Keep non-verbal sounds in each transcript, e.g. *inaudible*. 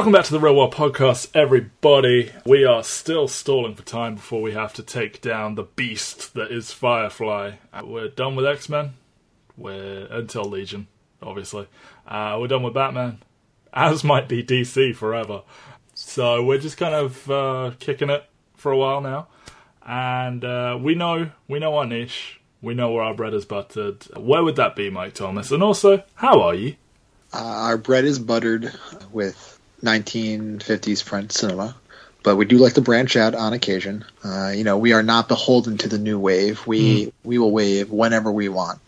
Welcome back to the Real World Podcast, everybody. We are still stalling for time before we have to take down the beast that is Firefly. Uh, We're done with X Men. We're until Legion, obviously. Uh, we're done with Batman, as *laughs* might be DC forever. So we're just kind of uh, kicking it for a while now, and uh, we know we know our niche. We know where our bread is buttered. Where would that be, Mike Thomas? And also, how are you? Uh, our bread is buttered with 1950s French cinema, but we do like to branch out on occasion. Uh, you know, we are not beholden to the new wave. We we will wave whenever we want,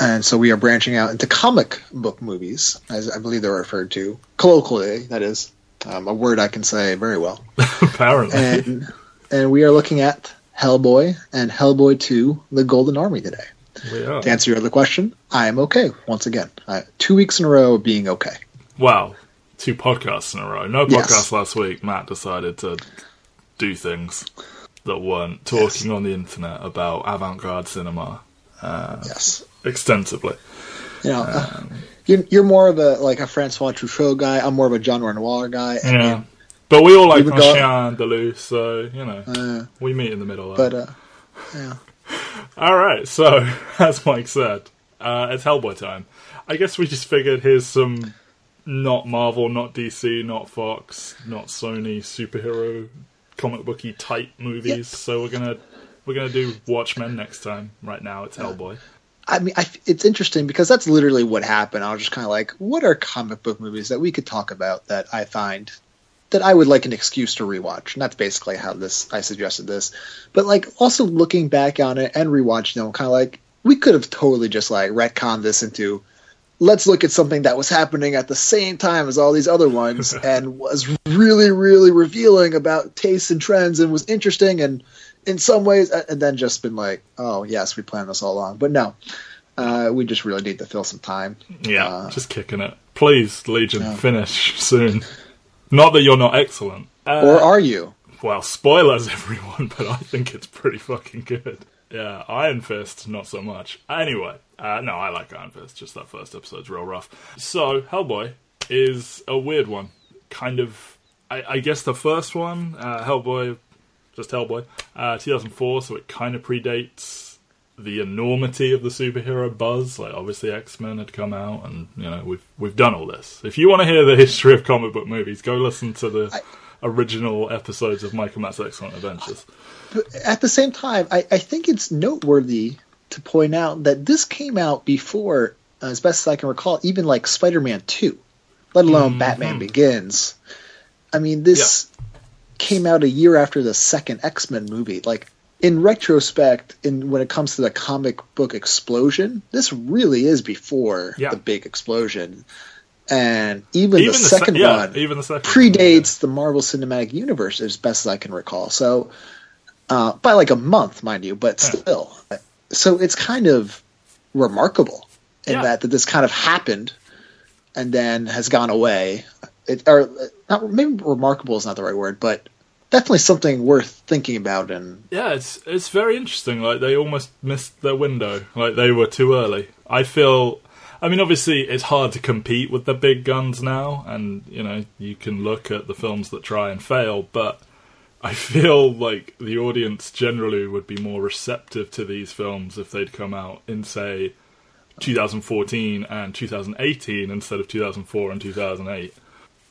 and so we are branching out into comic book movies, as I believe they're referred to colloquially. That is um, a word I can say very well. *laughs* Apparently, And and we are looking at Hellboy and Hellboy 2: The Golden Army today. To answer your other question, I am okay once again. Uh, two weeks in a row of being okay. Wow, two podcasts in a row. No Yes. podcast last week. Matt decided to do things that weren't talking on the internet about avant-garde cinema Yes. extensively. You know, uh, you're, you're more of a like a Francois Truffaut guy. I'm more of a John Renoir guy. And, Yeah, but we all like go- Chien so you know uh, we meet in the middle. but uh, yeah, *laughs* All right, so *laughs* as Mike said, uh, it's Hellboy time. I guess we just figured here's some not Marvel, not DC, not Fox, not Sony superhero comic booky type movies. Yep. So we're gonna we're gonna do Watchmen next time. Right now, it's Hellboy. I mean, I, it's interesting because that's literally what happened. I was just kind of like, what are comic book movies that we could talk about that I find that I would like an excuse to rewatch, and that's basically how this I suggested this. But like also looking back on it and rewatching them, kind of like we could have totally just like retconned this into let's look at something that was happening at the same time as all these other ones *laughs* and was really really revealing about tastes and trends and was interesting and in some ways and then just been like oh yes we planned this all along but no uh, we just really need to fill some time Yeah, Uh, just kicking it. Please, Legion, Yeah. finish soon. Not that you're not excellent. Uh, or are you Well, spoilers, *laughs* everyone, but I think it's pretty fucking good. Yeah, Iron Fist, not so much. Anyway, uh, no, I like Iron Fist, just that first episode's real rough. So, Hellboy is a weird one. Kind of, I, I guess the first one, uh, Hellboy, just Hellboy, uh, 2004, so it kind of predates the enormity of the superhero buzz. Like, obviously, X Men had come out, and, you know, we've, we've done all this. If you want to hear the history of comic book movies, go listen to the I- original episodes of Michael Matt's Excellent Adventures. At the same time, I, I think it's noteworthy to point out that this came out before, uh, as best as I can recall, even like Spider-Man Two, let alone Mhm. Batman Begins. I mean, this came out a year after the second X-Men movie. Like in retrospect, in when it comes to the comic book explosion, this really is before Yeah. the big explosion. And even, Even the, the, second se- yeah, one, even the second predates the Marvel Cinematic Universe as best as I can recall. So uh, by like a month, mind you, but Yeah. still. So it's kind of remarkable in Yeah. that that this kind of happened and then has gone away. It, or not maybe remarkable is not the right word, but definitely something worth thinking about. And Yeah, it's it's very interesting. Like they almost missed their window. Like they were too early. I feel. I mean, obviously, it's hard to compete with the big guns now, and you know you can look at the films that try and fail. But I feel like the audience generally would be more receptive to these films if they'd come out in say 2014 and 2018 instead of 2004 and 2008.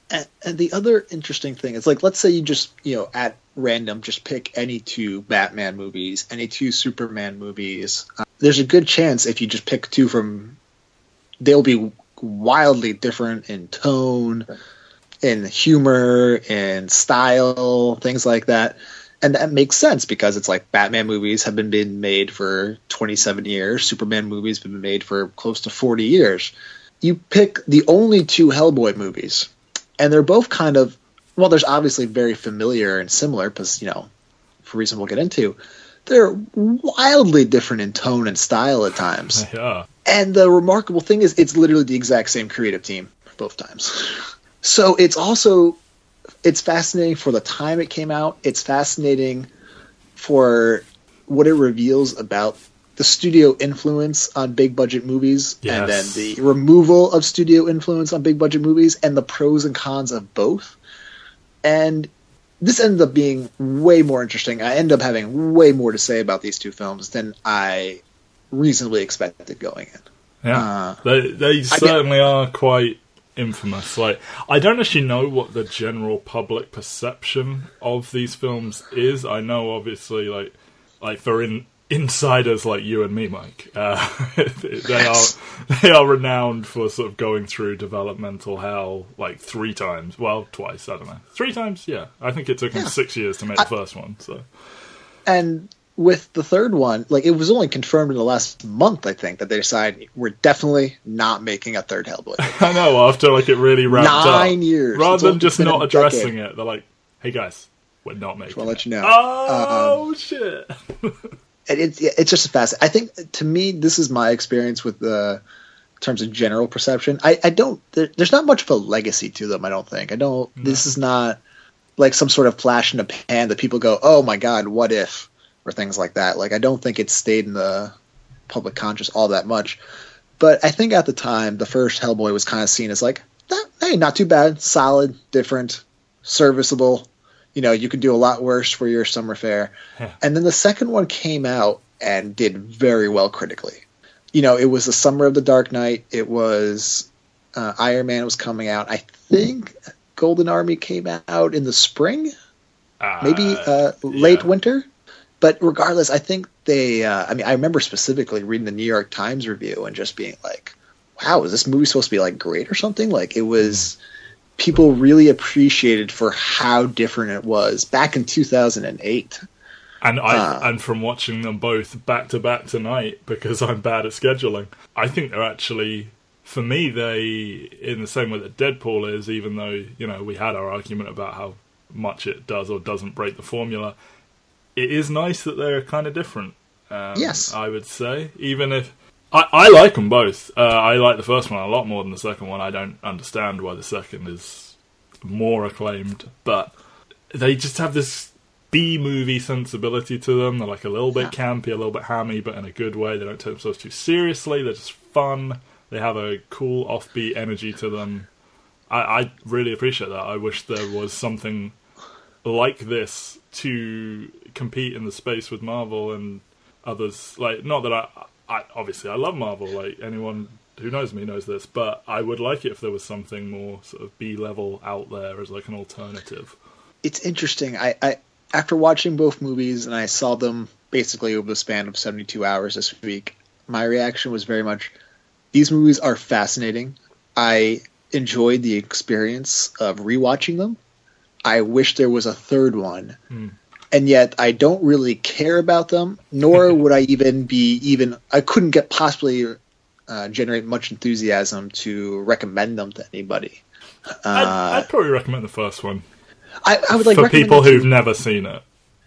And, the other interesting thing is like let's say you just you know at random just pick any two Batman movies, any two Superman movies. Uh, there's a good chance if you just pick two from, they'll be wildly different in tone, in humor, and style, things like that. And that makes sense because it's like Batman movies have been, been made for 27 years, Superman movies have been made for close to 40 years. You pick the only two Hellboy movies and they're both kind of well there's obviously very familiar and similar because you know for reason we'll get into they're wildly different in tone and style at times *laughs* Yeah, and the remarkable thing is it's literally the exact same creative team both times *laughs* so it's also it's fascinating for the time it came out it's fascinating for what it reveals about the studio influence on big budget movies and then the removal of studio influence on big budget movies and the pros and cons of both. And this ended up being way more interesting. I end up having way more to say about these two films than I reasonably expected going in. Yeah, Uh, they they certainly are quite infamous. Like, I don't actually know what the general public perception of these films is. I know, obviously, like like for in insiders like you and me, Mike, uh, *laughs* they are they are renowned for sort of going through developmental hell like three times. Well, twice. I don't know. Three times. Yeah, I think it took them Yeah. six years to make the first one. So And with the third one, like it was only confirmed in the last month, I think, that they decided we're definitely not making a third Hellboy. *laughs* I know after like it really ramped up. Nine years. It's rather than just not addressing decade. it. They're like, "Hey guys, we're not making." wanna let you know. Oh um, shit! *laughs* And it's it's just fast. I think to me, this is my experience with the in terms of general perception. I, I don't. There, there's not much of a legacy to them. I don't think. I don't. This is not like some sort of flash in the pan that people go, "Oh my god, what if?" Or things like that. Like I don't think it stayed in the public conscious all that much. But I think at the time, the first Hellboy was kind of seen as like, "Eh, hey, not too bad, solid, different, serviceable. You know, you could do a lot worse for your summer fare. Yeah. And then the second one came out and did very well critically. You know, it was the summer of the Dark Knight. It was uh, Iron Man was coming out. I think Golden Army came out in the spring, maybe uh, late yeah. winter. But regardless, I think they. Uh, I mean, I remember specifically reading the New York Times review and just being like, "Wow, is this movie supposed to be like great or something?" Like it was. People really appreciated for how different it was back in 2008. And I Uh. and from watching them both back to back tonight because I'm bad at scheduling, I think they're actually for me they in the same way that Deadpool is. Even though you know we had our argument about how much it does or doesn't break the formula, it is nice that they're kind of different. Um, Yes. I would say even if. I, I like them both. Uh, I like the first one a lot more than the second one. I don't understand why the second is more acclaimed, but they just have this B movie sensibility to them. They're like a little bit campy, a little bit hammy, but in a good way. They don't take themselves too seriously. They're just fun. They have a cool offbeat energy to them. I, I really appreciate that. I wish there was something like this to compete in the space with Marvel and others. Like, not that I, I obviously I love Marvel. Like anyone who knows me knows this, but I would like it if there was something more sort of B level out there as like an alternative. it's interesting. I, I after watching both movies and I saw them basically over the span of 72 hours this week, my reaction was very much these movies are fascinating. I enjoyed the experience of rewatching them. I wish there was a third one. Hmm. And yet I don't really care about them, nor *laughs* would I even be even I couldn't get possibly uh, generate much enthusiasm to recommend them to anybody. I'd, Uh, I'd probably recommend the first one I, I would like for people who've never seen it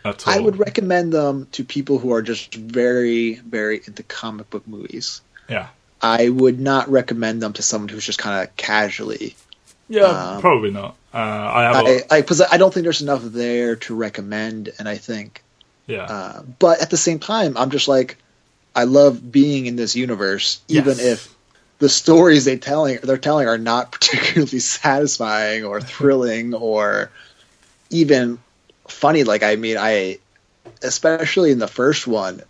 at all. I would recommend them to people who are just very, very into comic book movies. yeah, I would not recommend them to someone who's just kind of casually. yeah, Um, probably not. Uh, I have, I, a, I, cause I don't think there's enough there to recommend, and I think, yeah, uh, but at the same time, I'm just like, I love being in this universe, even Yes. if the stories they telling they're telling are not *laughs* particularly satisfying or thrilling *laughs* or even funny. Like I mean, I especially in the first one,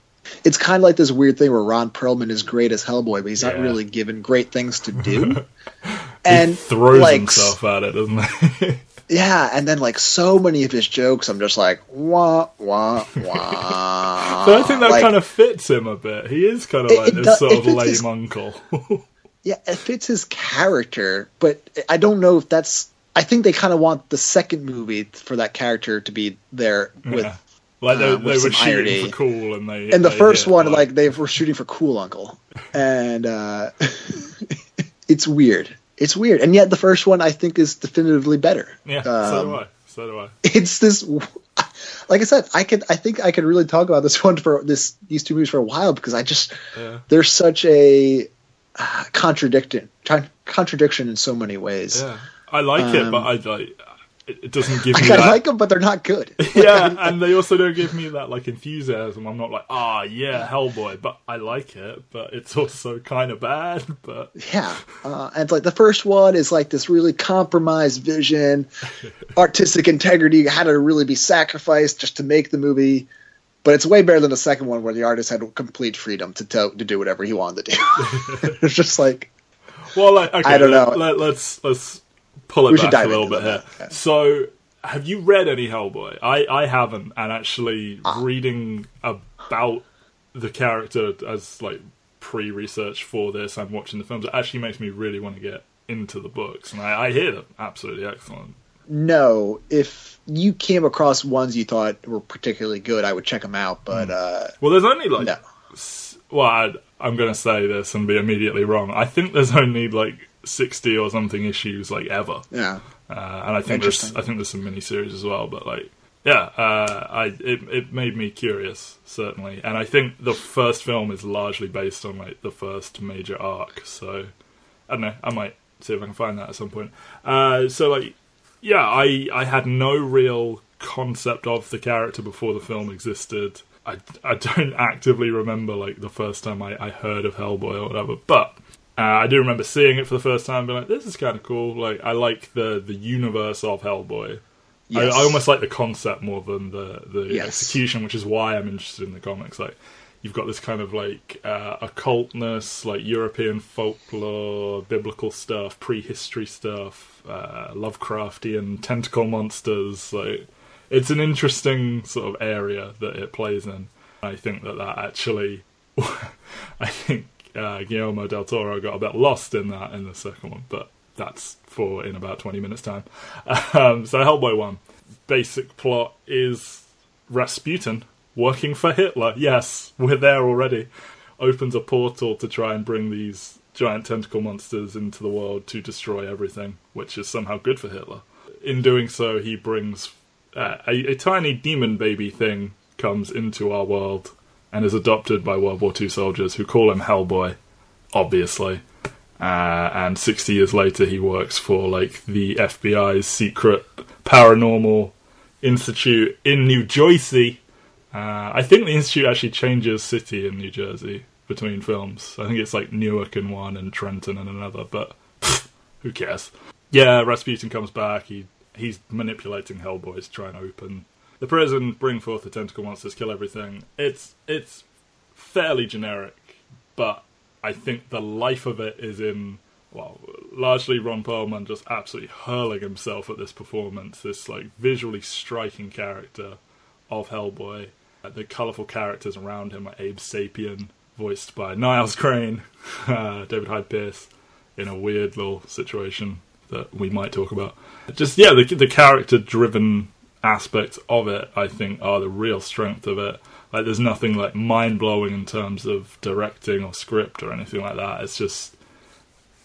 it's kind of like this weird thing where Ron Perlman is great as Hellboy, but he's not really given great things to do. *laughs* he and throws like, himself at it, doesn't he? *laughs* Yeah, and then like so many of his jokes, I'm just like wah wah wah. *laughs* so I think that Like, kind of fits him a bit. He is kind of It- like it this does- sort of lame his- uncle. *laughs* yeah, it fits his character, but I don't know if that's. I think they kind of want the second movie for that character to be there with. Yeah. Like they, uh, they were shooting irony. for cool, and they And the they first hit, one, like they were shooting for Cool Uncle, and uh, it's weird. It's weird, and yet the first one I think is definitively better. yeah, so do um, I. So do I. it's this like i said i could i think i could really talk about this *laughs* one for this these two movies for a while because i just Yeah. there's such a uh, contradiction contradiction in so many ways Yeah, I like it, Um, but I like it, doesn't give me I that. like them, but they're not good. *laughs* yeah, and they also don't give me that like enthusiasm. I'm not like, ah, yeah, Hellboy, but I like it. But it's also kind of bad. But Yeah, uh, and like the first one is like this really compromised vision, *laughs* artistic integrity had to really be sacrificed just to make the movie. But it's way better than the second one, where the artist had complete freedom to tell, to do whatever he wanted to do. *laughs* it's just like well, like, okay, I don't let, know. Let, let's let's pull it We back a little bit here. yeah. So, have you read any Hellboy? I I haven't, and actually Ah. reading about the character as like pre-research for this and watching the films, it actually makes me really want to get into the books, and I, I hear them absolutely excellent. no. If you came across ones you thought were particularly good, I would check them out. But uh, Well, there's only like no, well, I, I'm going to say this and be immediately wrong. I think there's only like 60 or something issues like ever, yeah, uh, and I think there's. I think there's some miniseries as well. But like, yeah, uh, I it it made me curious certainly, and I think the first film is largely based on like the first major arc. So I don't know. I might see if I can find that at some point. Uh, so like, yeah, I I had no real concept of the character before the film existed. I, I *laughs* don't actively remember like the first time I, I heard of Hellboy or whatever, but uh, I do remember seeing it for the first time, being like, "This is kind of cool." Like, I like the the universe of Hellboy. I, I almost like the concept more than the the Yes. execution, which is why I'm interested in the comics. Like, you've got this kind of like uh, occultness, like European folklore, biblical stuff, prehistory stuff, uh, Lovecraftian tentacle monsters. Like, it's an interesting sort of area that it plays in. I think that that actually, *laughs* I think uh, Guillermo del Toro got a bit lost in that in the second one, but that's for in about 20 minutes time. *laughs* Um, so Hellboy 1, basic plot is Rasputin working for Hitler. Yes, we're there already. Opens a portal to try and bring these giant tentacle monsters into the world to destroy everything, which is somehow good for Hitler. In doing so, he brings uh, a, a tiny demon baby thing comes into our world and is adopted by World War II soldiers who call him Hellboy, obviously. Uh, and 60 years later, he works for like the FBI's secret paranormal institute in New Jersey. Uh, I think the institute actually changes city in New Jersey between films. I think it's like Newark in one and Trenton in another, but *laughs* who cares? Yeah, Rasputin comes back. He he's manipulating Hellboy to open the prison, bring forth the tentacle monsters, kill everything. It's it's fairly generic, but I think the life of it is in well, largely Ron Perlman just absolutely hurling himself at this performance, this like visually striking character of Hellboy. The colourful characters around him, like Abe Sapien, voiced by Niles Crane, *laughs* uh, David Hyde Pierce, in a weird little situation that we might talk about. Just yeah, the the character driven aspects of it, I think, are the real strength of it. Like, there's nothing like mind blowing in terms of directing or script or anything like that. It's just,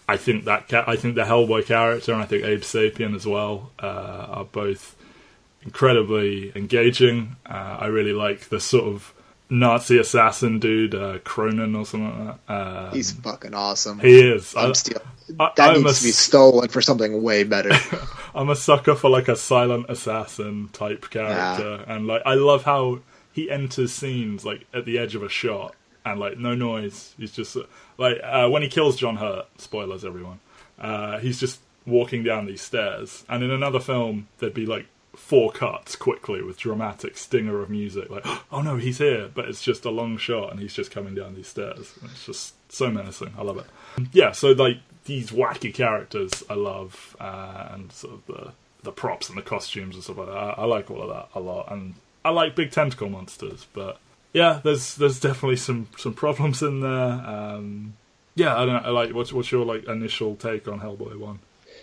I think that ca- I think the Hellboy character and I think Abe Sapien as well uh, are both incredibly engaging. Uh, I really like the sort of Nazi assassin dude, uh, Kroenen or something like that. Uh, he's fucking awesome. he is. I, I'm still, that I'm needs a to be stolen for something way better. *laughs* I'm a sucker for like a silent assassin type character, and like I love how he enters scenes like at the edge of a shot and like no noise. He's just like uh, when he kills John Hurt. Spoilers, everyone. Uh, he's just walking down these stairs, and in another film there'd be like four cuts quickly with dramatic stinger of music, like *gasps* oh no, he's here, but it's just a long shot and he's just coming down these stairs. It's just so menacing. I love it. Yeah, so like these wacky characters, I love, uh, and sort of the the props and the costumes and stuff like that. I, I like all of that a lot, and I like big tentacle monsters, but yeah, there's there's definitely some some problems in there. Um, yeah, I don't know. I like, what's what's your like initial take on Hellboy one?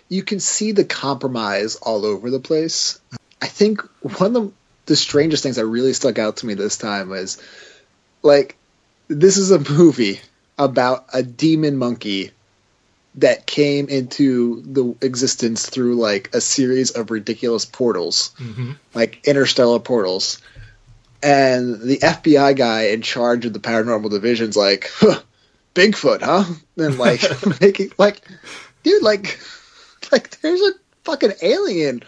you can see the compromise all over the place. I think one of the, the strangest things that really stuck out to me this time was like this is a movie about a demon monkey that came into the existence through like a series of ridiculous portals, Mm-hmm. like interstellar portals. And the FBI guy in charge of the paranormal division's like, huh, Bigfoot, huh? And like *laughs* *laughs* making like, dude, like, *laughs* like there's a fucking alien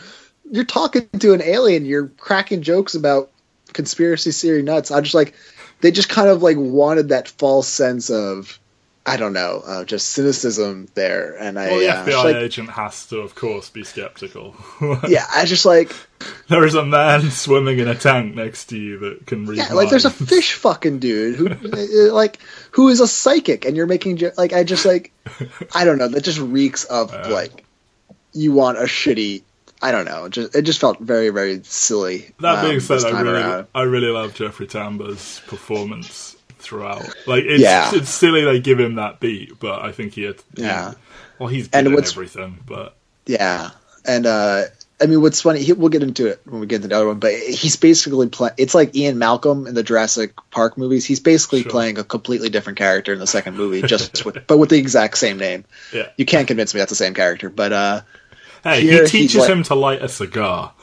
you're talking to an alien. You're cracking jokes about conspiracy theory nuts. I just like they just kind of like wanted that false sense of I don't know, uh, just cynicism there. And I, Well, the uh, FBI like, agent has to, of course, be skeptical. *laughs* yeah, I just like there is a man swimming in a tank next to you that can read yeah, like there's a fish fucking dude who uh, like who is a psychic, and you're making jo- like I just like I don't know that just reeks of like you want a shitty. I don't know. Just it just felt very very silly. That being um, said, I really, around. I really love Jeffrey Tambor's performance throughout. Like, it's, Yeah. it's silly they give him that beat, but I think he had. Yeah. Well, he's And at what's- everything, but Yeah, and uh, I mean, what's funny? He, we'll get into it when we get into the other one. But he's basically playing. It's like Ian Malcolm in the Jurassic Park movies. He's basically Sure. playing a completely different character in the second movie, just with, but with the exact same name. yeah. You can't convince me that's the same character. But uh, Hey, Here he teaches like- him to light a cigar.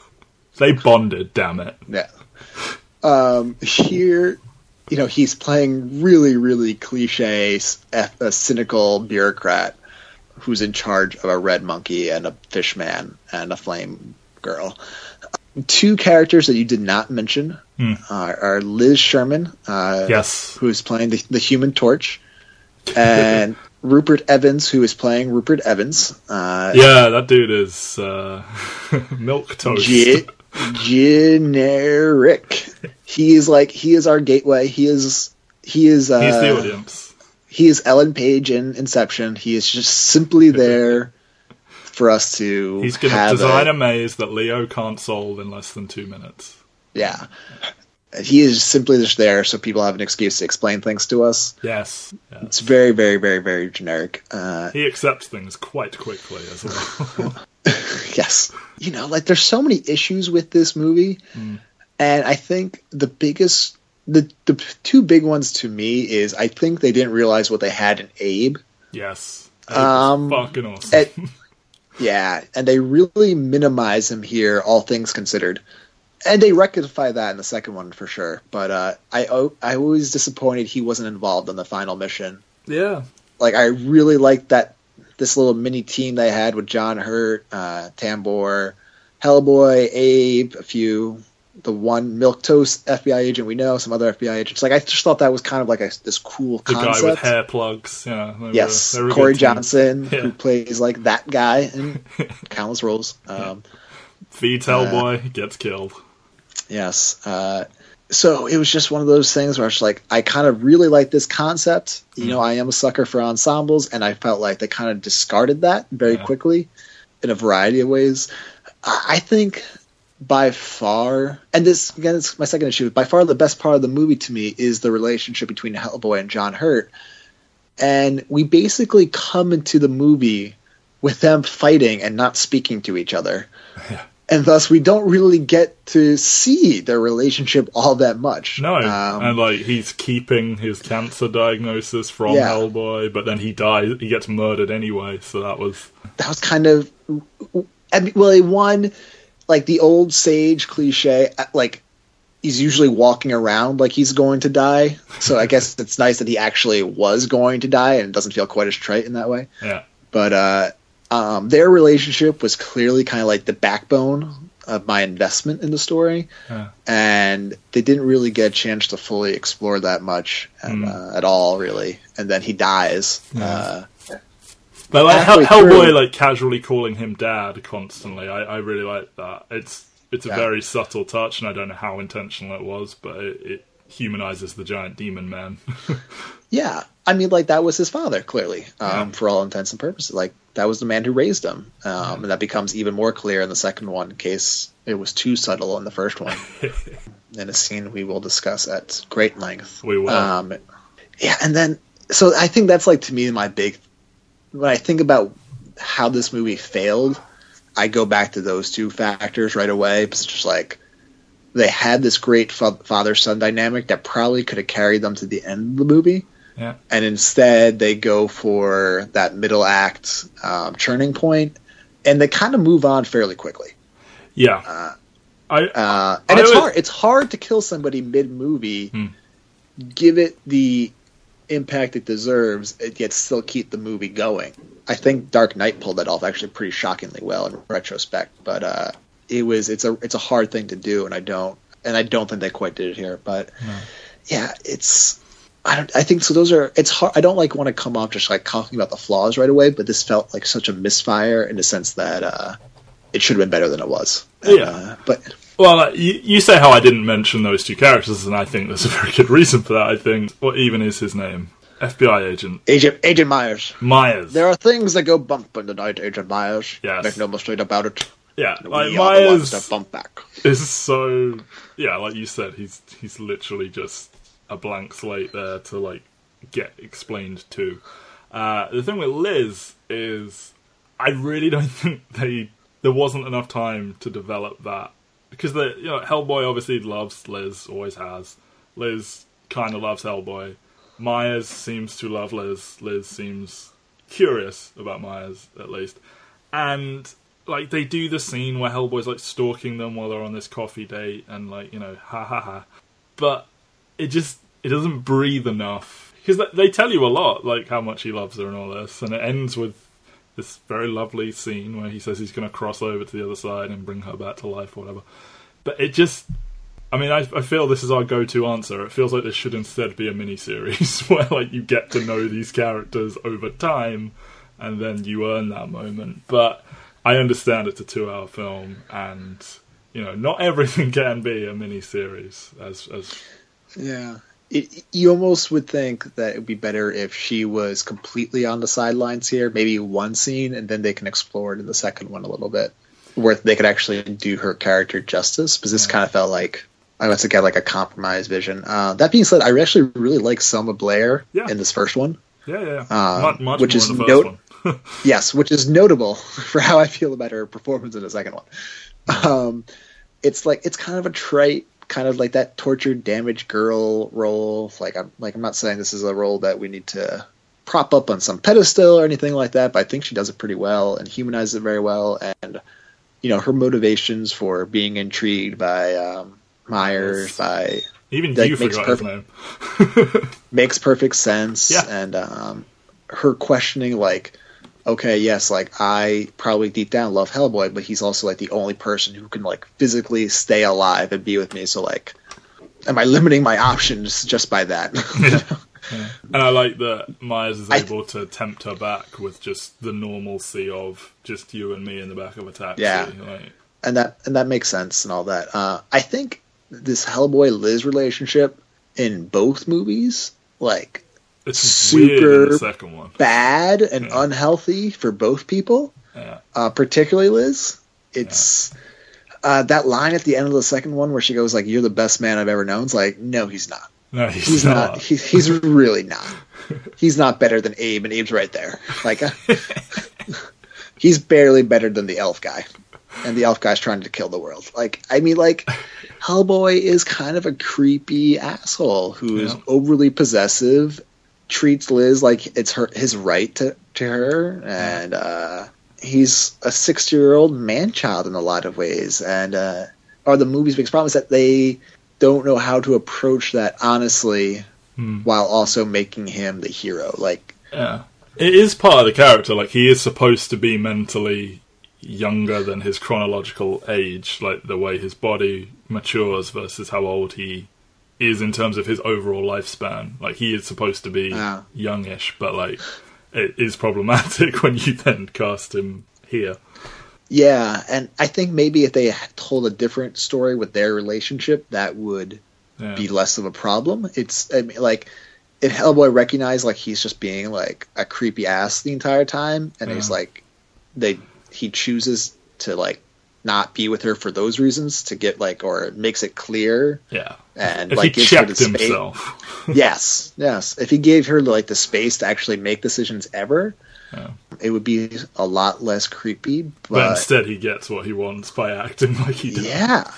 They bonded, damn it. yeah, um, here. You know, he's playing really, really cliche, a cynical bureaucrat who's in charge of a red monkey and a fish man and a flame girl. Two characters that you did not mention Hmm. are, are Liz Sherman, uh, Yes. who is playing the, the Human Torch, and *laughs* Rupert Evans, who is playing Rupert Evans. Uh, Yeah, that dude is uh, *laughs* milk toast. ge- generic. He is like he is our gateway. He is he is uh, He's the audience. he is Ellen Page in Inception. He is just simply there for us to He's going to design a, a maze that Leo can't solve in less than two minutes. yeah. He is simply just there so people have an excuse to explain things to us. Yes. yes. It's very, very, very, very generic. Uh, He accepts things quite quickly as well. *laughs* yes, you know, like there's so many issues with this movie, Mm. and I think the biggest, the the two big ones to me is I think they didn't realize what they had in Abe. yes. Um, Um, fucking awesome. it- Yeah, and they really minimize him here, all things considered. And they rectify that in the second one for sure. But uh, I I was disappointed he wasn't involved in the final mission. yeah. Like I really liked that this little mini team they had with John Hurt, uh, Tambor, Hellboy, Abe, a few, the one milk toast FBI agent we know, some other FBI agents. Like I just thought that was kind of like a, this cool concept. The concept. guy with hair plugs. Yeah. Yes, were Corey. Johnson, *laughs* Yeah. who plays like that guy in *laughs* countless roles. Um, Feeds Uh, Hellboy, gets killed. Yes. Uh, so it was just one of those things where I was like, I kind of really like this concept. You know, I am a sucker for ensembles, and I felt like they kind of discarded that very Yeah. quickly in a variety of ways. I think by far, and this again, it's my second issue. By far, the best part of the movie to me is the relationship between Hellboy and John Hurt, and we basically come into the movie with them fighting and not speaking to each other *laughs* and thus we don't really get to see their relationship all that much. No, Um, and like he's keeping his cancer diagnosis from Yeah. Hellboy, but then he dies. He gets murdered anyway. So that was that was kind of, I mean, well, won like the old sage cliche, uh, like he's usually walking around like he's going to die. So I guess *laughs* it's nice that he actually was going to die and it doesn't feel quite as trite in that way. yeah, But uh, um, their relationship was clearly kind of like the backbone of my investment in the story. and they didn't really get a chance to fully explore that much and, Mm. uh, at all, really. And then he dies. Yeah. Uh, But like Hell, Hellboy, like casually calling him dad constantly. I, I really like that. It's it's a Yeah. very subtle touch, and I don't know how intentional it was, but it, it humanizes the giant demon man. *laughs* yeah, I mean, like that was his father, clearly, um, Yeah. for all intents and purposes. Like that was the man who raised him, um, and that becomes even more clear in the second one, in case it was too subtle in the first one. *laughs* in a scene we will discuss at great length. we will. Um, yeah, and then so I think that's like to me my big. When I think about how this movie failed, I go back to those two factors right away. It's just like they had this great fa- father son dynamic that probably could have carried them to the end of the movie, yeah, and instead they go for that middle act um, turning point, and they kind of move on fairly quickly. yeah. Uh, I uh, and I it's would- hard. It's hard to kill somebody mid movie, Hmm. give it the impact it deserves, and yet still keep the movie going. I think Dark Knight pulled that off actually pretty shockingly well in retrospect. But uh, it was it's a it's a hard thing to do, and I don't and I don't think they quite did it here. But yeah, it's I don't I think so. Those are it's hard. I don't like want to come off just like talking about the flaws right away, but this felt like such a misfire in the sense that uh, it should have been better than it was. And, Yeah. uh, but Well, uh, you, you say how I didn't mention those two characters, and I think there's a very good reason for that. I think what even is his name? FBI agent Agent Agent Myers. Myers. There are things that go bump in the night, Agent Myers. Yes. Make no mistake about it. yeah, like the ones Myers bump back. is so. Yeah, like you said, he's he's literally just a blank slate there to like get explained to. Uh, the thing with Liz is, I really don't *laughs* think they there wasn't enough time to develop that because the you know Hellboy obviously loves Liz, always has. Liz kind of loves Hellboy. Myers seems to love Liz. Liz seems curious about Myers at least, and like they do the scene where Hellboy's like stalking them while they're on this coffee date, and like you know, ha ha ha. But it just it doesn't breathe enough because they tell you a lot, like how much he loves her and all this, and it ends with this very lovely scene where he says he's going to cross over to the other side and bring her back to life or whatever. But it just, I mean, I, I feel this is our go-to answer. It feels like this should instead be a mini-series *laughs* where like you get to know these characters over time, and then you earn that moment. But I understand it's a two-hour film, and you know, not everything *laughs* can be a mini-series. As as Yeah. It, you almost would think that it would be better if she was completely on the sidelines here, maybe one scene, and then they can explore it in the second one a little bit, where they could actually do her character justice. Because this kind of felt like I to get like a compromise vision. Uh, that being said, I actually really like Selma Blair Yeah. in this first one. yeah, yeah, Uh, much, much which is the first note- *laughs* Yes, which is notable *laughs* for how I feel about her performance in the second one. Um, it's like it's kind of a trite, kind of like that tortured, damaged girl role. Like I'm like I'm not saying this is a role that we need to prop up on some pedestal or anything like that, but I think she does it pretty well and humanizes it very well. And you know her motivations for being intrigued by um, Myers, Yes. by Even that you makes perfect- *laughs* makes perfect sense Yeah. and um, her questioning like okay yes like i probably deep down love hellboy but he's also like the only person who can like physically stay alive and be with me so like am i limiting my options just by that *laughs* And I like that Myers is I- able to tempt her back with just the normalcy of just you and me in the back of a taxi. Yeah. Like, and that and that makes sense and all that uh, i think this hellboy liz relationship in both movies like it's weird in the Super second one. bad and Yeah. unhealthy for both people Yeah. uh, particularly Liz. It's uh, that line at the end of the second one where she goes like, "You're the best man I've ever known." It's like, no, he's not. No, he's, He's not. not. He, he's really not. *laughs* He's not better than Abe, and Abe's right there. Like, uh, *laughs* he's barely better than the elf guy, and the elf guy's trying to kill the world. Like, I mean, like, *laughs* Hellboy is kind of a creepy asshole who is Yeah. overly possessive, treats Liz like it's her his right to to her, and uh, he's a sixty year old man child in a lot of ways. And uh, are the movie's biggest problem is that they don't know how to approach that honestly Hmm. while also making him the hero. Like, Yeah. It is part of the character. Like, he is supposed to be mentally younger than his chronological age, like the way his body matures versus how old he is in terms of his overall lifespan. Like, he is supposed to be Ah. youngish, but, like, it is problematic *laughs* when you then cast him here. yeah, and I think maybe if they told a different story with their relationship, that would Yeah. be less of a problem. It's I mean, like if Hellboy recognized like he's just being like a creepy ass the entire time, and he's like they he chooses to like not be with her for those reasons to get like or makes it clear yeah. and If like he gives her the space. himself. *laughs* yes, yes. If he gave her like the space to actually make decisions ever, Yeah. it would be a lot less creepy. But But, instead, he gets what he wants by acting *laughs* like he does. yeah,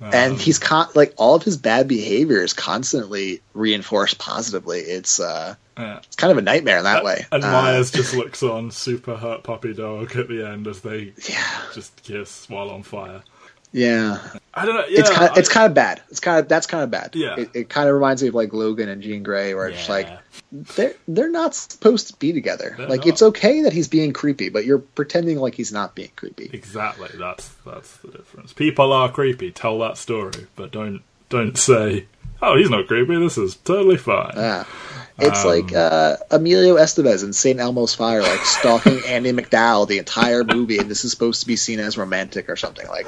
and he's con- like all of his bad behavior is constantly reinforced positively. It's uh, Yeah. it's kind of a nightmare in that way. And Uh, Myers just looks on, super hurt puppy dog at the end as they yeah, just kiss while on fire. Yeah, I don't know. Yeah, it's kind of, I- it's kind of bad. It's kind of that's kind of bad. Yeah. it, it kind of reminds me of like Logan and Jean Grey, where it's just like they're they're not supposed to be together. They're like not. it's okay that he's being creepy, but you're pretending like he's not being creepy. Exactly. That's that's the difference. People are creepy. Tell that story, but don't don't say, "Oh, he's not creepy. This is totally fine." Yeah. It's Um, like uh, Emilio Estevez in St. Elmo's Fire, like stalking *laughs* Andie MacDowell the entire movie, and this is supposed to be seen as romantic or something. Like,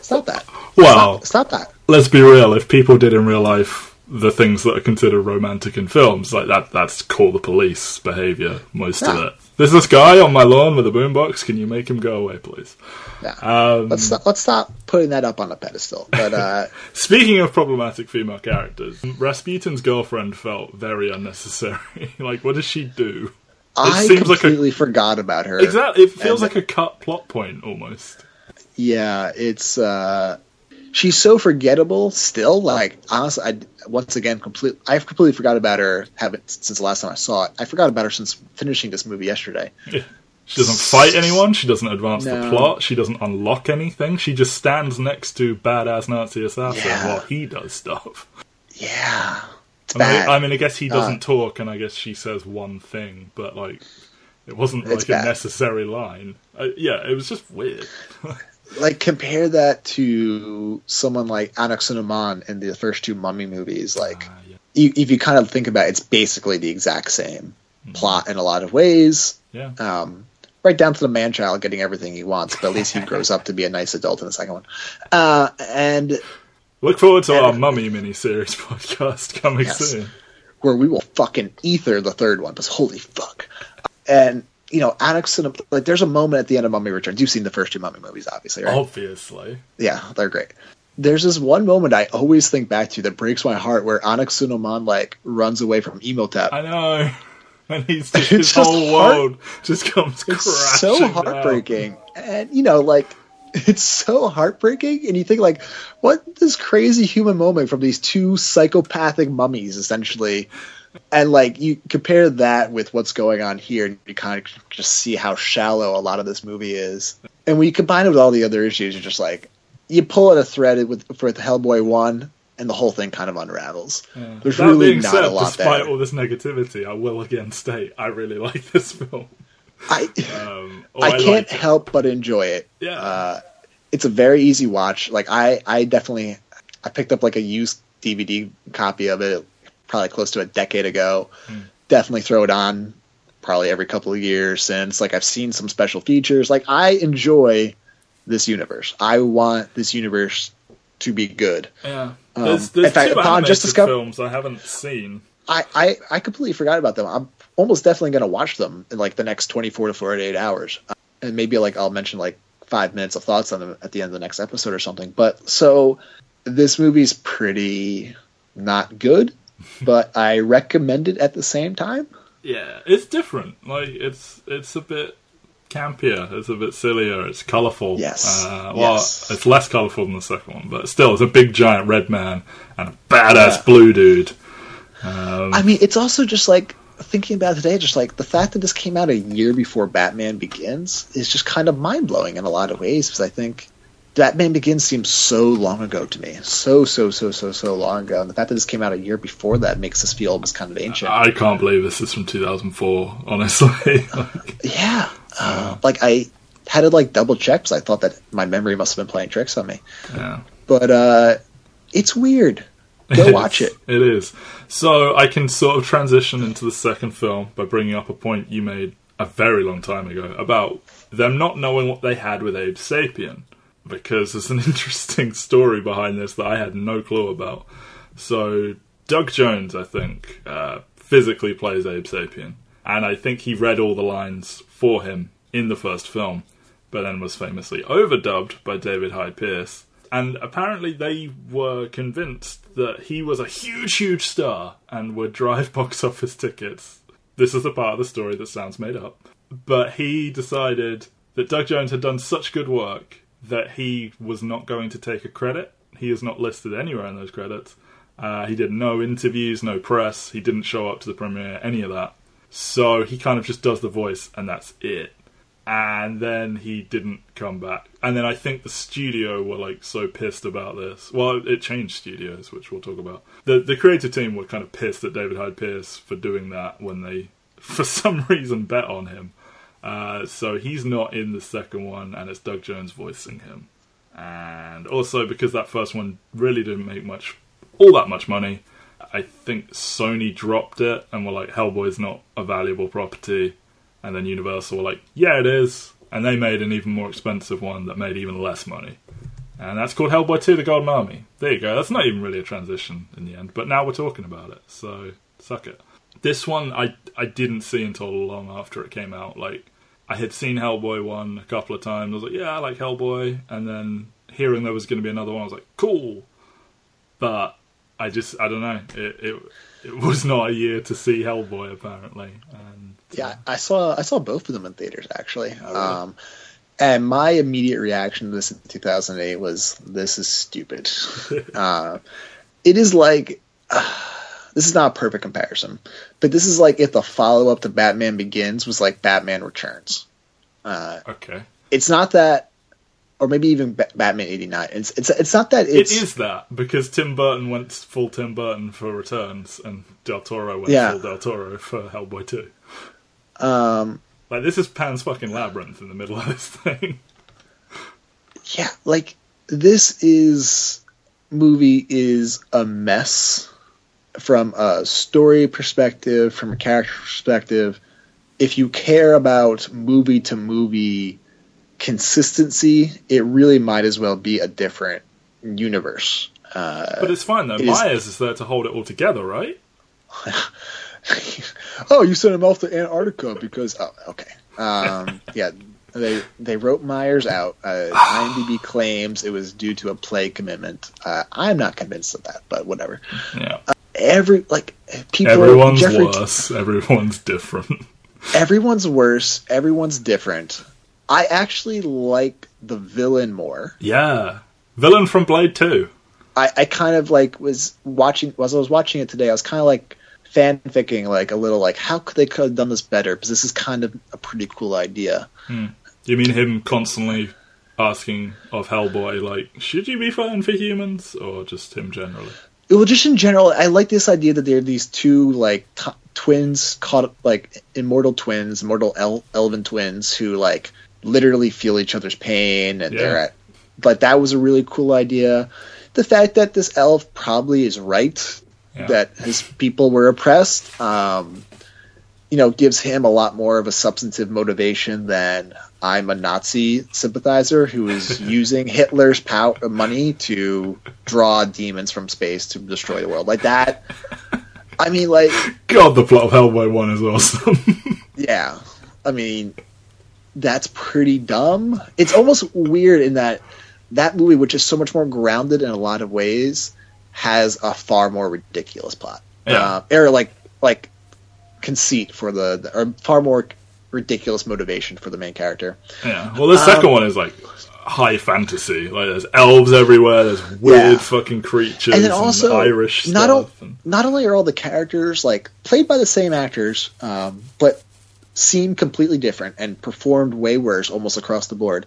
stop that. well, Stop, stop that. let's be real. If people did in real life the things that are considered romantic in films, like that, that's call the police behavior. Most of it. There's this guy on my lawn with a boombox. Can you make him go away, please? Yeah. Um, let's stop, let's stop putting that up on a pedestal. But uh, *laughs* Speaking of problematic female characters, Rasputin's girlfriend felt very unnecessary. *laughs* like, what does she do? I seems like a- completely forgot about her. Exactly. It feels And- like a cut plot point almost. Yeah, it's uh she's so forgettable still. Like honestly, I once again complete I've completely forgot about her. Haven't since the last time I saw it. I forgot about her since finishing this movie yesterday. She doesn't fight anyone. She doesn't advance the plot. She doesn't unlock anything. She just stands next to badass Nazi assassin Yeah. while he does stuff. Yeah, I mean. I mean, I guess he doesn't Uh, talk, and I guess she says one thing, but like, it wasn't like a bad. necessary line. Uh, yeah, it was just weird. *laughs* like compare that to someone like Anck-su-namun in the first two Mummy movies. Like Ah, yeah. you, if you kind of think about it, it's basically the exact same Mm-hmm. plot in a lot of ways. yeah. Um, right down to the man child getting everything he wants, but at least he *laughs* grows up to be a nice adult in the second one. Uh, and Look forward to and- our Mummy miniseries *laughs* podcast coming Yes. soon. where we will fucking ether the third one. Because holy fuck! And you know, Alex and like, there's a moment at the end of Mummy Returns. You've seen the first two Mummy movies, obviously, right? Obviously. Yeah, they're great. There's this one moment I always think back to that breaks my heart, where Anck-su-namun like runs away from Imhotep. I know. *laughs* And he's *laughs* just, his just whole heart- world just comes It's crashing so down. heartbreaking, and you know, like *laughs* it's so heartbreaking, and you think like, what this crazy human moment from these two psychopathic mummies, essentially, and like you compare that with what's going on here, and you kind of just see how shallow a lot of this movie is, and when you combine it with all the other issues, you're just like, you pull at a thread with for the Hellboy one, and the whole thing kind of unravels. Yeah. There's that really being not said, a lot despite there. all this negativity, I will again state I really *laughs* like this film. I Um, I I, can't liked it. help but enjoy it. Yeah. Uh, it's a very easy watch. Like I, I definitely, I picked up like a used DVD copy of it, probably close to a decade ago. Hmm. Definitely throw it on, probably every couple of years since. Like I've seen some special features. Like I enjoy this universe. I want this universe to be good. Yeah. Um, There's, there's in fact, two upon just discover- films I haven't seen. I, I, I completely forgot about them. I'm almost definitely going to watch them in like the next 24 to 48 hours. Uh, and maybe like I'll mention like five minutes of thoughts on them at the end of the next episode or something. But so this movie's pretty not good, but I recommend it at the same time. Yeah, it's different. Like it's it's a bit campier. It's a bit sillier. It's colourful. Yes. Uh, well, Yes. it's less colourful than the second one, but still, it's a big giant red man and a badass Yeah. blue dude. Um, I mean, it's also just like thinking about it today, just like the fact that this came out a year before Batman Begins is just kind of mind blowing in a lot of ways because I think Batman Begins seems so long ago to me, so so so so so long ago, and the fact that this came out a year before that makes us feel almost kind of ancient. I can't believe this is from 2004. Honestly, Like, *laughs* yeah, uh, like I had to like double check because I thought that my memory must have been playing tricks on me, yeah. but uh, it's weird. Go It watch is. it. It is. So I can sort of transition into the second film by bringing up a point you made a very long time ago about them not knowing what they had with Abe Sapien. Because there's an *laughs* interesting story behind this that I had no clue about. So Doug Jones, I think, uh, physically plays Abe Sapien. And I think he read all the lines for him in the first film, but then was famously overdubbed by David Hyde Pierce. And apparently, they were convinced that he was a huge, huge star and would drive *laughs* box office tickets. This is the part of the story that sounds made up. But he decided that Doug Jones had done such good work that he was not going to take a credit. He is not listed anywhere in those credits. Uh, he did no interviews, no press. He didn't show up to the premiere, any of that. So he kind of just does the voice, and that's it. and then he didn't come back. And then I think the studio were like so pissed about this. Well, it changed studios, which we'll talk about. The the creative team were kind of pissed at David Hyde Pierce for doing that when they, *laughs* for some reason, bet on him. Uh, so he's not in the second one, and it's Doug Jones voicing him. And also because that first one really didn't make much, all that much money. I think Sony dropped it and were like, Hellboy's not a valuable property. And then Universal were like, yeah, it is. And they made an even more expensive one that made even less money. And that's called Hellboy 2 The Golden Army. There you go. That's not even really a transition in the end. But now we're talking about it. So, suck it. This one I, I didn't see until long after it came out. Like, I had seen Hellboy 1 a couple of times. I was like, yeah, I like Hellboy. And then hearing there was going to be another one, I was like, cool. But I just, I don't know. It, it, it was *laughs* not a year to see Hellboy, apparently. And Yeah, I saw I saw both of them in theaters actually. Oh, really? Um, and my immediate reaction to this in 2008 was, "This is stupid." *laughs* uh, it is like this is not a perfect comparison, but this is like if the follow up to Batman Begins was like Batman Returns. Uh, okay. it's not that, or maybe even ba- Batman '89. It's it's it's not that it's it is that because Tim Burton went full Tim Burton for Returns, and Del Toro went Yeah. full Del Toro for Hellboy 2. um Like, this is Pan's fucking labyrinth in the middle of this thing. *laughs* yeah like this is movie is a mess from a story perspective from a character perspective if you care about movie to movie consistency it really might as well be a different universe uh, But it's fine, though. It is- Myers is there to hold it all together, right? *laughs* oh, you sent him off to Antarctica because oh, okay. Um, *laughs* yeah, they they wrote Myers out. Uh, *sighs* IMDb claims it was due to a play commitment. Uh, I'm not convinced of that, but whatever. Yeah. Every like people, Everyone's Jeffrey, worse. *laughs* Everyone's different. everyone's worse. Everyone's different. I actually like the villain more. yeah. Villain from Blade 2. I, I kind of like was watching as I was watching it today. I was kind of like fanficking like a little like how could they could have done this better because this is kind of a pretty cool idea. Do you mean him constantly asking of Hellboy, like, should you be fighting for humans? Or just him generally? Well, just in general, I like this idea that they're these two like t- twins caught like immortal twins, immortal el- elven twins who like literally feel each other's pain, and Yeah. they're at. But that was a really cool idea. The fact that this elf probably is right, Yeah. that his people were oppressed, um, you know, gives him a lot more of a substantive motivation than I'm a Nazi sympathizer who is *laughs* using Hitler's power money to draw demons from space to destroy the world. Like that. I mean, like, God, the plot of Hellboy 1 is awesome. *laughs* yeah. I mean, that's pretty dumb. It's almost weird in that that movie, which is so much more grounded in a lot of ways, has a far more ridiculous plot. Yeah. Uh, or like like conceit for the, the or far more ridiculous motivation for the main character. yeah. Well, the second one is like high fantasy. Like, there's elves everywhere, there's weird Yeah. fucking creatures, and then also Irish not o- and- not only are all the characters like played by the same actors, um, but seem completely different and performed way worse almost across the board.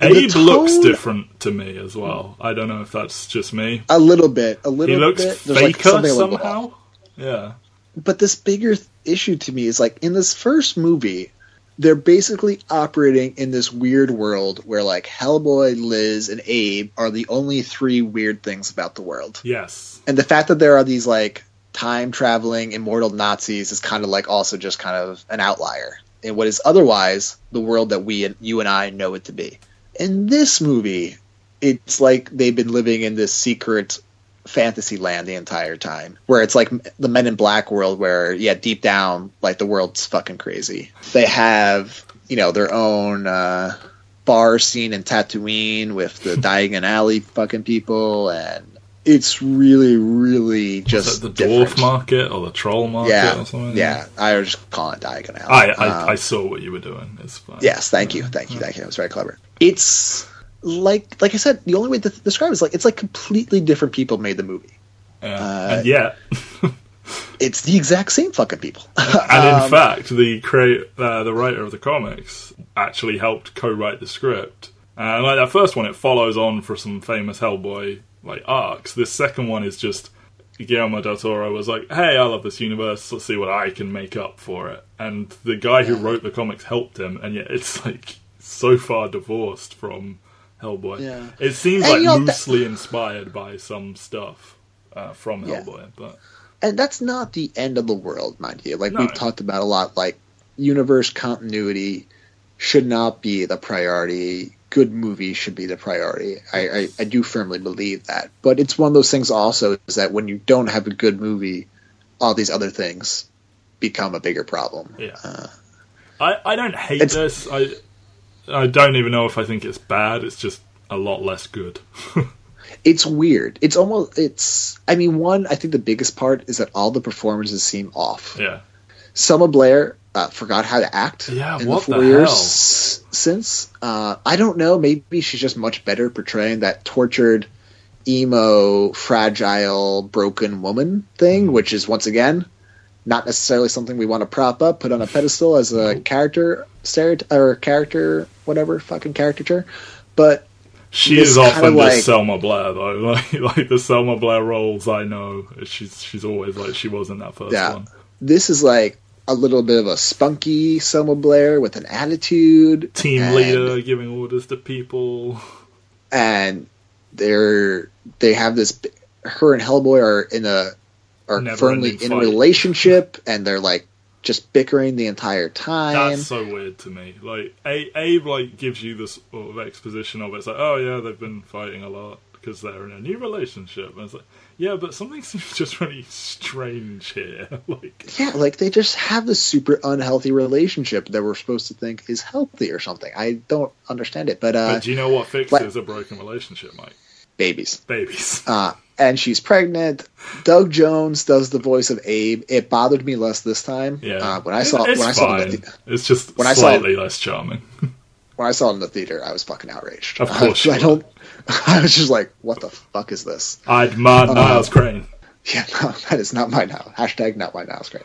And the Abe looks different to me as well. I don't know if that's just me. A little bit, a He little looks bit. There's like faker something a little off. somehow. Yeah. But this bigger th- issue to me is like in this first movie, they're basically operating in this weird world where like Hellboy, Liz, and Abe are the only three weird things about the world. Yes. And the fact that there are these like time traveling immortal Nazis is kind of like also just kind of an outlier in what is otherwise the world that we and you and I know it to be. In this movie, it's like they've been living in this secret fantasy land the entire time where it's like the men in black world where yeah deep down like the world's fucking crazy they have you know their own uh bar scene in Tatooine with the *laughs* Diagon Alley fucking people and it's really really just the dwarf different. market or the troll market yeah or something? yeah I was just calling it Diagon Alley I, I, Um, I saw what you were doing. It's fine. Yes, thank you, thank you, thank you. That was very clever. It's like, like I said, the only way to describe it is like it's like completely different people made the movie. Yeah. Uh, and yet, *laughs* it's the exact same fucking people. *laughs* And in Um, fact, the create uh, the writer of the comics actually helped co-write the script. And like that first one, it follows on for some famous Hellboy like arcs. This second one is just Guillermo del Toro was like, "Hey, I love this universe. Let's see what I can make up for it." And the guy who wrote the comics helped him, and yet it's like so far divorced from Hellboy. Yeah. It seems And, like you know, that- loosely inspired by some stuff uh, from Yeah. Hellboy, but and that's not the end of the world, mind you. Like No. we've talked about a lot, like universe continuity should not be the priority. Good movies should be the priority. I, I, I do firmly believe that. But it's one of those things also is that when you don't have a good movie, all these other things become a bigger problem. Yeah. Uh, I, I don't hate this. I I don't even know if I think it's bad. It's just a lot less good. *laughs* it's weird. It's almost it's I mean, one, I think the biggest part is that all the performances seem off. yeah. Selma Blair uh, forgot how to act Yeah, in what the the four years hell? s- since. Uh, I don't know. Maybe she's just much better portraying that tortured, emo, fragile, broken woman thing, which is once again not necessarily something we want to prop up, put on a pedestal as a character stereotype or character whatever fucking caricature. But She is often like- Selma Blair though. *laughs* Like like the Selma Blair roles I know, she's she's always like she was in that first Yeah. one. this is like a little bit of a spunky Selma Blair with an attitude, Team and- leader giving orders to people. and they're they have this. Her and Hellboy are in a are Never-ending firmly in a fight. relationship, and they're like just bickering the entire time. That's so weird to me. Like A- Abe like gives you this sort of exposition of it. It's like, oh yeah, they've been fighting a lot because they're in a new relationship. And it's like, yeah, but something *laughs* seems just really strange here. *laughs* like, yeah, like they just have this super unhealthy relationship that we're supposed to think is healthy or something. I don't understand it, but uh, but do you know what fixes like- a broken relationship, Mike? babies. Babies. Uh, and she's pregnant. Doug Jones does the voice of Abe. It bothered me less this time. Yeah, Uh, when I saw it's when I saw it fine. in the, it's just when I saw it- less charming. *laughs* when I saw it in the theater, I was fucking outraged. Of course *laughs* you I don't. *laughs* I was just like, "What the fuck is this?" I'd man Uh, Niles Crane. Yeah, no, that is not my now. Hashtag not my now. It's great.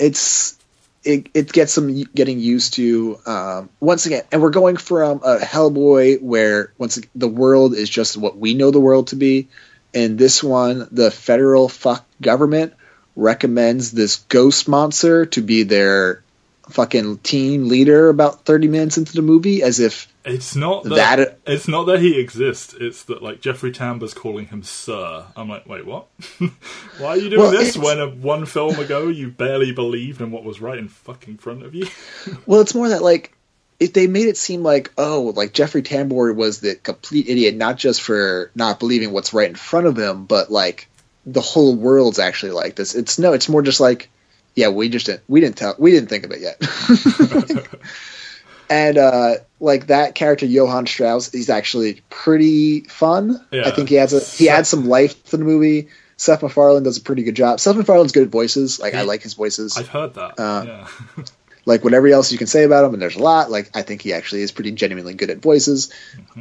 It's it. It gets some getting used to. Um, once again, and we're going from a Hellboy where once the world is just what we know the world to be. In this one, the federal fuck government recommends this ghost monster to be their fucking team leader about 30 minutes into the movie as if It's not that, that it's not that he exists. It's that like Jeffrey Tambor's calling him Sir. I'm like, wait, what? *laughs* Why are you doing Well, this when a, one film ago you barely believed in what was right in fucking front of you? *laughs* Well, it's more that like if they made it seem like oh, like Jeffrey Tambor was the complete idiot, not just for not believing what's right in front of him, but like the whole world's actually like this. It's no, it's more just like yeah, we just didn't we didn't tell we didn't think of it yet. *laughs* and uh like that character Johann Krauss, he's actually pretty fun. Yeah. I think he adds a he adds some life to the movie. Seth MacFarlane does a pretty good job. Seth MacFarlane's good at voices. Like I like his voices I've heard that. Uh, yeah. *laughs* like whatever else you can say about him, and there's a lot. Like I think he actually is pretty genuinely good at voices.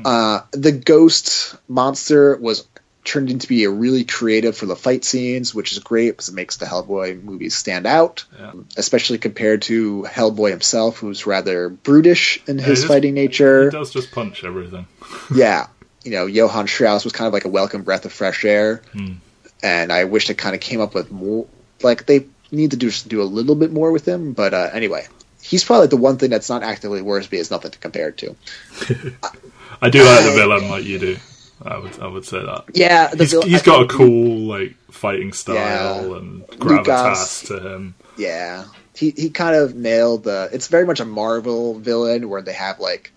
Uh, the ghost monster was turned into be a really creative for the fight scenes, which is great because it makes the Hellboy movies stand out, Yeah. especially compared to Hellboy himself, who's rather brutish in his fighting He nature. does just punch everything. *laughs* yeah, you know, Johann Krauss was kind of like a welcome breath of fresh air, Hmm. and I wish they kind of came up with more. Like they need to do do a little bit more with him, but uh, anyway, he's probably the one thing that's not actively worse, but has nothing to compare it to. *laughs* I do like the villain like you do. I would I would say that. Yeah, the He's, vil- he's got a cool like fighting style Yeah. and Lucas- gravitas to him. Yeah, he he kind of nailed the. It's very much a Marvel villain where they have like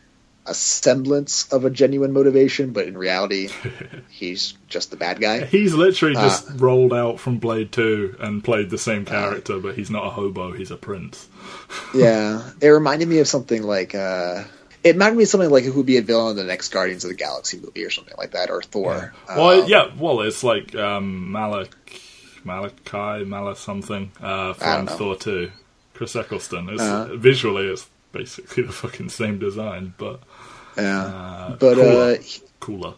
a semblance of a genuine motivation, but in reality, *laughs* he's just the bad guy. He's literally Uh, just rolled out from Blade 2 and played the same character, but he's not a hobo, he's a prince. *laughs* yeah, it reminded me of something like. uh it reminded me of something like who would be a villain in the next Guardians of the Galaxy movie or something like that, or Thor. well, Um, yeah, well, it's like um, Malak, Malachi, Mala something uh, from. Thor 2. Chris Eccleston. It's, Uh-huh. Visually, it's basically the fucking same design, but yeah. uh, But cooler. uh, cooler.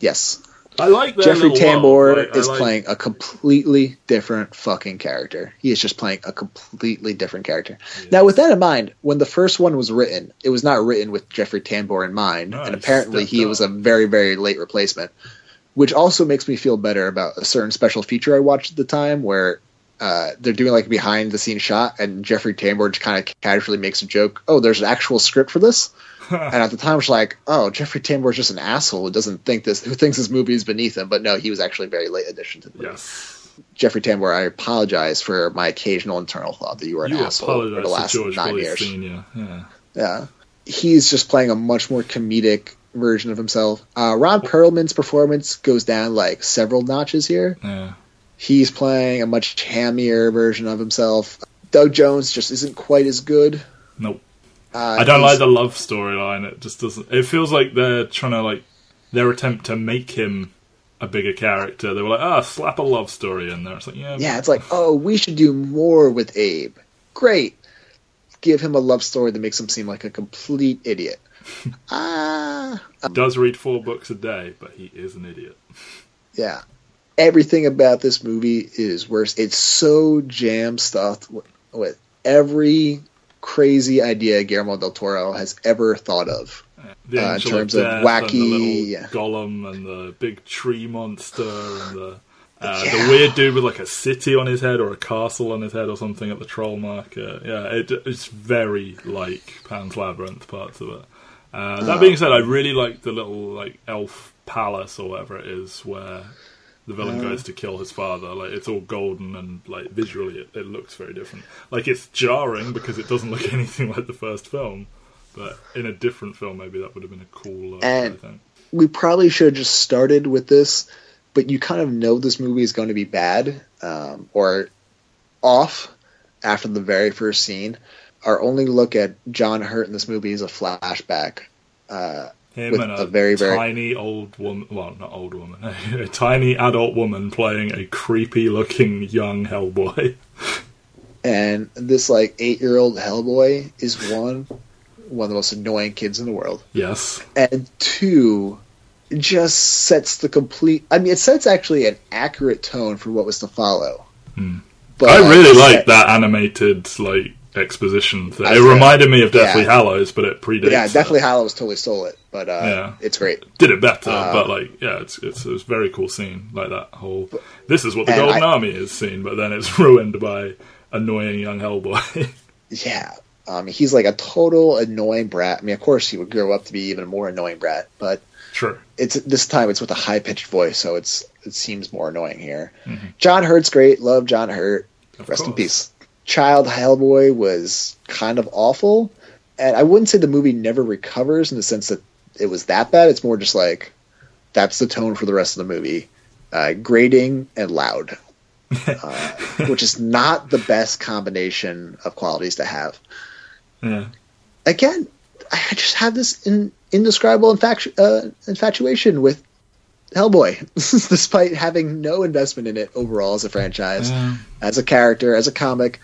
Yes. I like Jeffrey Tambor. Like, is like- playing a completely different fucking character. He is just playing a completely different character. Now, with that in mind, when the first one was written, it was not written with Jeffrey Tambor in mind, No, and apparently he up. was a very, very late replacement. Which also makes me feel better about a certain special feature I watched at the time where uh, they're doing like a behind the scenes shot, and Jeffrey Tambor just kind of casually makes a joke. Oh, there's an actual script for this. *laughs* and at the time, I was like, "Oh, Jeffrey Tambor is just an asshole who doesn't think this, who thinks this movie is beneath him." But no, he was actually a very late addition to the movie. Yes. Jeffrey Tambor, I apologize for my occasional internal thought that you were an You asshole for the last nine years. Senior. Yeah. Yeah, he's just playing a much more comedic version of himself. Uh, Ron Perlman's performance goes down like several notches here. Yeah. He's playing a much hammier version of himself. Doug Jones just isn't quite as good. Nope. Uh, I don't like the love storyline. It just doesn't. It feels like they're trying to like their attempt to make him a bigger character. They were like, ah, slap a love story in there. It's like, yeah, Yeah, it's like, oh, we should do more with Abe. Great. Give him a love story that makes him seem like a complete idiot. *laughs* Ah, he does read four books a day, but he is an idiot. yeah. Everything about this movie is worse. It's so jam stuffed with, with every crazy idea Guillermo del Toro has ever thought of. The Uh, in terms of, wacky- the yeah. golem and the big tree monster and the uh, Yeah. the weird dude with like a city on his head or a castle on his head or something at the troll market. Yeah, it, it's very like Pan's Labyrinth parts of it. Uh, that being said, I really like the little like elf palace or whatever it is where the villain Uh. goes to kill his father. Like it's all golden and like visually it, it looks very different. Like it's jarring because it doesn't look *laughs* anything like the first film. But in a different film, maybe that would have been a cool. And- we probably should have just started with this, but you kind of know this movie is going to be bad um, or off after the very first scene. Our only look at John Hurt in this movie is a flashback. Uh, Him and a, a very, very- tiny old woman, well, not old woman, *laughs* a tiny adult woman playing a creepy looking young Hellboy. and this like eight year old Hellboy is one one of the most annoying kids in the world, Yes. and two just sets the complete. I mean, it sets actually an accurate tone for what was to follow. Hmm. But I really like like that animated, like, exposition thing. It reminded me of Deathly Yeah. Hallows, but it predates Yeah, it. definitely Hallows totally stole it, but uh, Yeah. it's great. Did it better, Uh, but, like, yeah, it's, it's, it's a very cool scene. Like, that whole, this is what the Golden I- Army is scene, but then it's *laughs* ruined by annoying young Hellboy. *laughs* Yeah, um, he's like a total annoying brat. I mean, of course, he would grow up to be even more annoying brat, but sure, it's this time it's with a high pitched voice, so it's it seems more annoying here. Mhm. John Hurt's great. Love John Hurt. Of Rest in peace. Child Hellboy was kind of awful, and I wouldn't say the movie never recovers in the sense that it was that bad. It's more just like that's the tone for the rest of the movie, uh, grating and loud, uh, *laughs* which is not the best combination of qualities to have. Yeah. Again, I just have this in, indescribable infatu- uh, infatuation with Hellboy, *laughs* despite having no investment in it overall as a franchise Yeah. as a character, as a comic.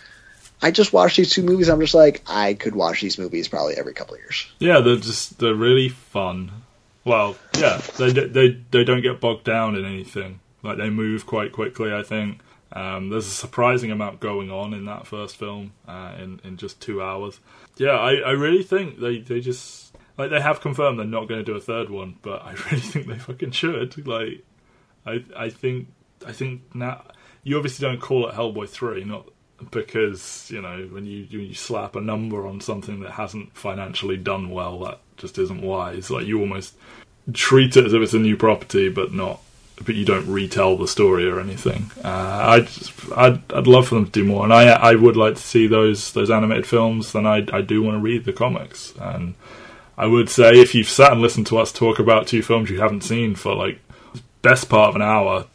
I just watched these two movies. I'm just like, I could watch these movies probably every couple of years. Yeah, they're just they're really fun. Well, yeah, they they they don't get bogged down in anything. Like they move quite quickly. I think um, there's a surprising amount going on in that first film uh, in in just two hours. Yeah, I, I really think they they just like they have confirmed they're not going to do a third one, but I *laughs* really think they fucking should. Like, I I think I think now you obviously don't call it Hellboy three, not because you know when you when you slap a number on something that hasn't financially done well, that just isn't wise. Like you almost treat it as if it's a new property, but not. But you don't retell the story or anything. Uh, I just, I'd I'd love for them to do more, and I I would like to see those those animated films. Then I I do want to read the comics, and I would say if you've sat and listened to us talk about two films you haven't seen for like best part of an hour,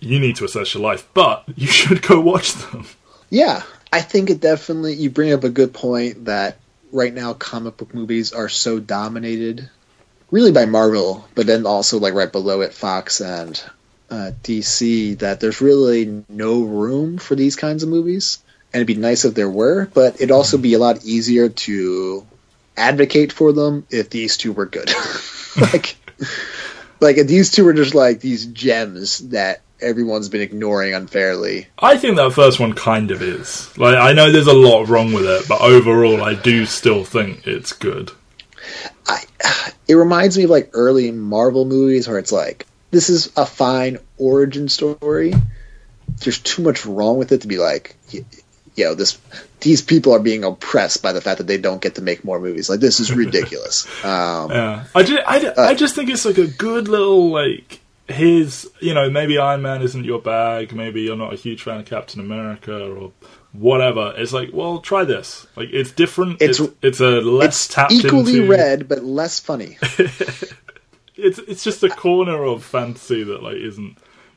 you need to assess your life. But you *laughs* should go watch them. Yeah, I think it definitely. You bring up a good point that right now comic book movies are so dominated, really by Marvel, but then also like right below it, Fox and uh, DC. That there's really no room for these kinds of movies, and it'd be nice if there were, but it'd also be a lot easier to advocate for them if these two were good. *laughs* like, like these two are just like these gems that everyone's been ignoring unfairly. I think that first one kind of is. Like, I know there's a lot wrong with it, but overall, I do still think it's good. I, *sighs* it reminds me of like early Marvel movies where it's like this is a fine origin story. There's too much wrong with it to be like, you know, this these people are being oppressed by the fact that they don't get to make more movies. Like this is *laughs* ridiculous. um, Yeah, I just, I, I just think it's like a good little like his, you know, maybe Iron Man isn't your bag, maybe you're not a huge fan of Captain America or whatever. It's like, well, try this. Like it's different. It's It's- it's, a less it's tapped equally into. read but less funny. *laughs* It's it's just a corner of fantasy that like isn't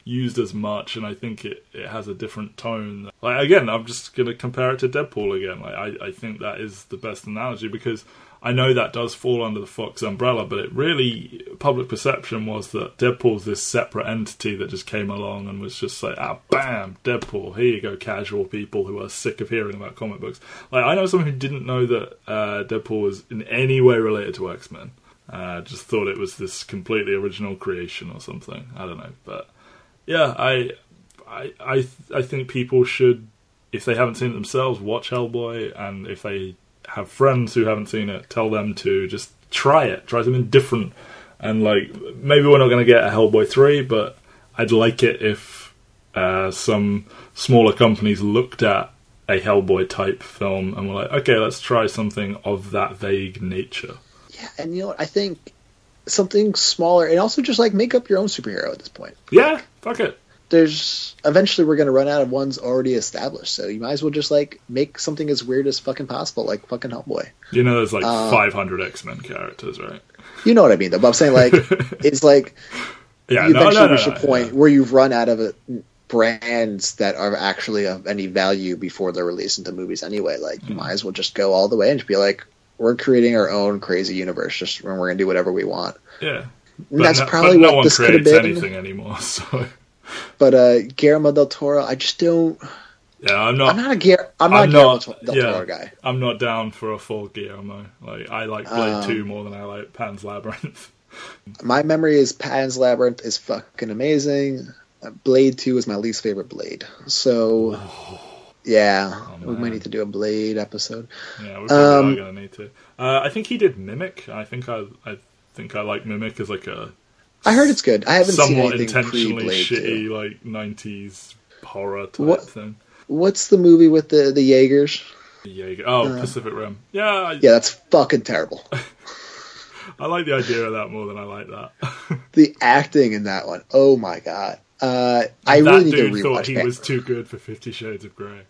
used as much, and I think it, it has a different tone. Like again, I'm just gonna compare it to Deadpool again. Like I, I think that is the best analogy because I know that does fall under the Fox umbrella, but it really public perception was that Deadpool's this separate entity that just came along and was just like, ah, bam, Deadpool. Here you go, casual people who are sick of hearing about comic books. Like I know someone who didn't know that uh, Deadpool was in any way related to X Men. Uh, just thought it was this completely original creation or something. I don't know, but yeah, I, I, I, I think people should, if they haven't seen it themselves, watch Hellboy, and if they have friends who haven't seen it, tell them to just try it, try something different, and like maybe we're not going to get a Hellboy three, but I'd like it if uh, some smaller companies looked at a Hellboy type film and were like, okay, let's try something of that vague nature. Yeah, and you know what? I think something smaller, and also just like make up your own superhero at this point. Yeah, fuck it. There's eventually we're gonna run out of ones already established, so you might as well just like make something as weird as fucking possible, like fucking Hellboy. You know, there's like Uh, 500 X Men characters, right? You know what I mean, though. But I'm saying like *laughs* it's like Yeah, you no, eventually no, no, reach a point yeah. where you've run out of uh, brands that are actually of any value before they're released into movies anyway. Like Mm. you might as well just go all the way and just be like, we're creating our own crazy universe, just and we're gonna do whatever we want. Yeah. And that's no, probably no what this could have been. anything anymore. *laughs* So But uh, Guillermo del Toro, I just don't. yeah, I'm not. I'm not a Guillermo. I'm not I'm Guillermo not- del yeah. Toro guy. I'm not down for a full Guillermo. Like I like Blade Um, Two more than I like Pan's Labyrinth. *laughs* My memory is Pan's Labyrinth is fucking amazing. Blade Two is my least favorite Blade. So yeah, Oh, we might need to do a Blade episode. Yeah, we probably Um, are gonna need to. Uh, I think he did Mimic. I think I, I think I like Mimic as like a I heard it's good. I haven't seen anything intentionally shitty Two. like '90s horror type What- thing. What's the movie with the the Jaegers? Yeah. Oh, Uh, Pacific Rim. Yeah, I, Yeah, that's fucking terrible. *laughs* I like the idea of that more than I like that. *laughs* the acting in that one. Oh my god. Uh, I that really need to dude thought he was too good for Fifty Shades of Grey.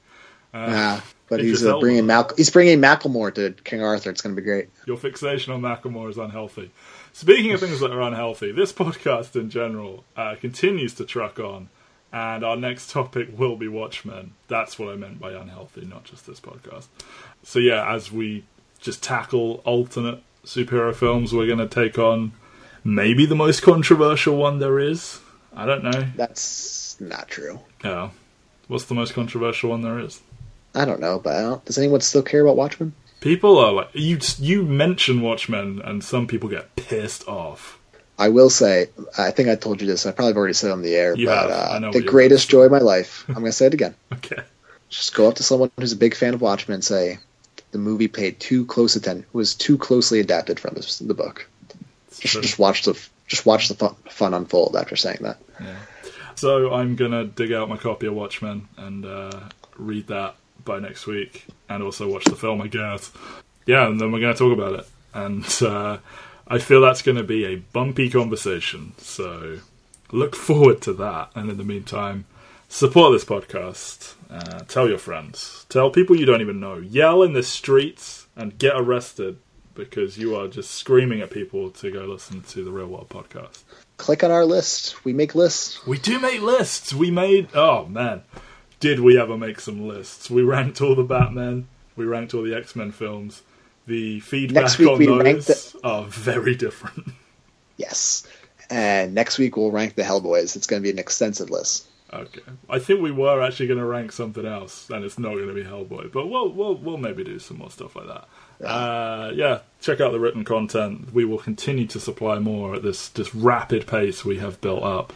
Uh, Nah, but he's uh, bringing he's bringing Macklemore to King Arthur. It's going to be great. Your fixation on Macklemore is unhealthy. Speaking of things that are unhealthy, this podcast in general uh, continues to truck on, and our next topic will be Watchmen. That's what I meant by unhealthy, not just this podcast. So yeah, as we just tackle alternate superhero films, we're going to take on maybe the most controversial one there is. I don't know. That's not true. Yeah. What's the most controversial one there is? I don't know, but I don't, does anyone still care about Watchmen? People are like you. You mention Watchmen, and some people get pissed off. I will say, I think I told you this. I probably already said it on the air, You but uh, know the greatest joy of my life. I'm going to say it again. *laughs* Okay. Just go up to someone who's a big fan of Watchmen and say the movie paid too close attention, was too closely adapted from the, the book. Just watch the just watch the fun, fun unfold after saying that. Yeah. So I'm gonna dig out my copy of Watchmen and uh, read that by next week, and also watch the film, I guess. Yeah, and then we're gonna talk about it, and uh, I feel that's gonna be a bumpy conversation. So look forward to that. And in the meantime, support this podcast. Uh, tell your friends. Tell people you don't even know. Yell in the streets and get arrested because you are just screaming at people to go listen to the Real World podcast. Click on our list. We make lists. We do make lists. We made. Oh man, did we ever make some lists? We ranked all the Batman. We ranked all the X Men films. The feedback on those ranked are very different. *laughs* Yes. And next week we'll rank the Hellboys. It's going to be an extensive list. Okay. I think we were actually going to rank something else, and it's not going to be Hellboy, but we'll we'll we'll maybe do some more stuff like that. Uh, yeah, check out the written content. We will continue to supply more at this this rapid pace we have built up,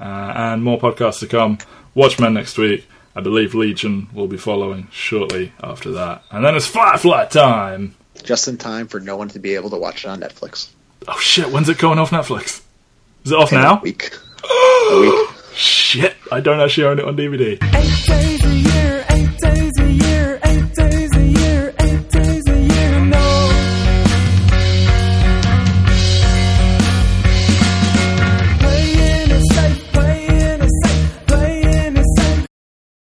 uh, and more podcasts to come. Watchmen next week. I believe Legion will be following shortly after that, and then it's Firefly time. Just in time for no one to be able to watch it on Netflix. Oh shit! When's it going off Netflix? Is it off In now? A week. *gasps* a week. Shit! I don't actually own it on DVD.